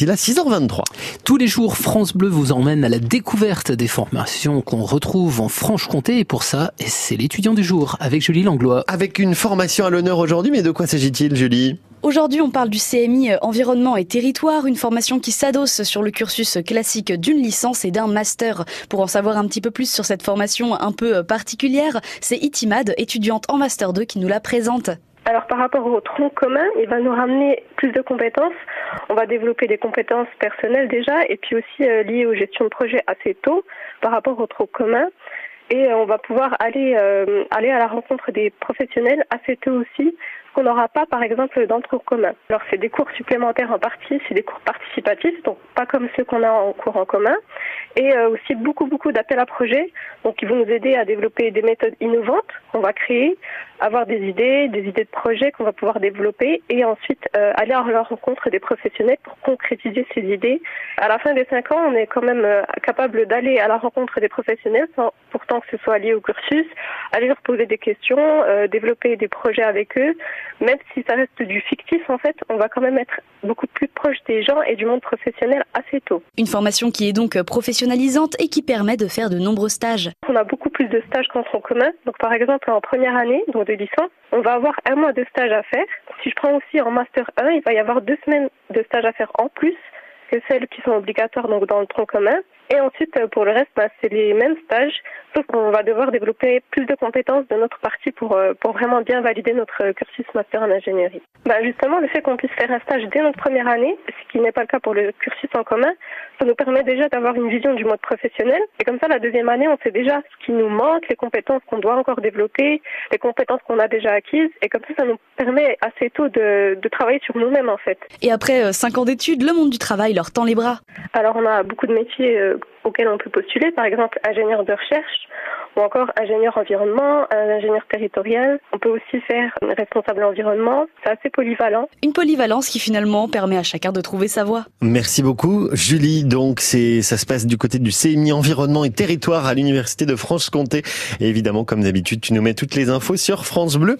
Il a 6h23. Tous les jours, France Bleu vous emmène à la découverte des formations qu'on retrouve en Franche-Comté. Et pour ça, c'est l'étudiant du jour avec Julie Langlois. Avec une formation à l'honneur aujourd'hui, mais de quoi s'agit-il, Julie? Aujourd'hui, on parle du CMI Environnement et Territoire, une formation qui s'adosse sur le cursus classique d'une licence et d'un master. Pour en savoir un petit peu plus sur cette formation un peu particulière, c'est Itimad, étudiante en master 2, qui nous la présente. Alors par rapport au tronc commun, il va nous ramener plus de compétences. On va développer des compétences personnelles déjà et puis aussi euh, liées aux gestions de projet assez tôt par rapport au tronc commun. Et euh, on va pouvoir aller, euh, aller à la rencontre des professionnels assez tôt aussi qu'on n'aura pas, par exemple, dans le cours commun. Alors, c'est des cours supplémentaires en partie, c'est des cours participatifs, donc pas comme ceux qu'on a en cours en commun, et euh, aussi beaucoup, beaucoup d'appels à projets, donc qui vont nous aider à développer des méthodes innovantes qu'on va créer, avoir des idées, des idées de projets qu'on va pouvoir développer, et ensuite euh, aller à la rencontre des professionnels pour concrétiser ces idées. À la fin des cinq ans, on est quand même euh, capable d'aller à la rencontre des professionnels, sans pourtant que ce soit lié au cursus, aller leur poser des questions, développer des projets avec eux, même si ça reste du fictif, en fait, on va quand même être beaucoup plus proche des gens et du monde professionnel assez tôt. Une formation qui est donc professionnalisante et qui permet de faire de nombreux stages. On a beaucoup plus de stages qu'en tronc commun. Donc, par exemple, en première année, donc de licence, on va avoir un mois de stage à faire. Si je prends aussi en master 1, il va y avoir deux semaines de stage à faire en plus que celles qui sont obligatoires donc dans le tronc commun. Et ensuite, euh, pour le reste, bah, c'est les mêmes stages, sauf qu'on va devoir développer plus de compétences de notre partie pour, euh, pour vraiment bien valider notre cursus master en ingénierie. Bah, justement, le fait qu'on puisse faire un stage dès notre première année, ce qui n'est pas le cas pour le cursus en commun, ça nous permet déjà d'avoir une vision du mode professionnel. Et comme ça, la deuxième année, on sait déjà ce qui nous manque, les compétences qu'on doit encore développer, les compétences qu'on a déjà acquises. Et comme ça, ça nous permet assez tôt de, de travailler sur nous-mêmes, en fait. Et après euh, cinq ans d'études, le monde du travail leur tend les bras. Alors, on a beaucoup de métiers auxquels on peut postuler, par exemple ingénieur de recherche ou encore ingénieur environnement, ingénieur territorial. On peut aussi faire responsable environnement. C'est assez polyvalent. Une polyvalence qui finalement permet à chacun de trouver sa voie. Merci beaucoup, Julie. Donc, c'est, ça se passe du côté du CMI Environnement et Territoire à l'Université de France-Comté. Et évidemment, comme d'habitude, tu nous mets toutes les infos sur France Bleu.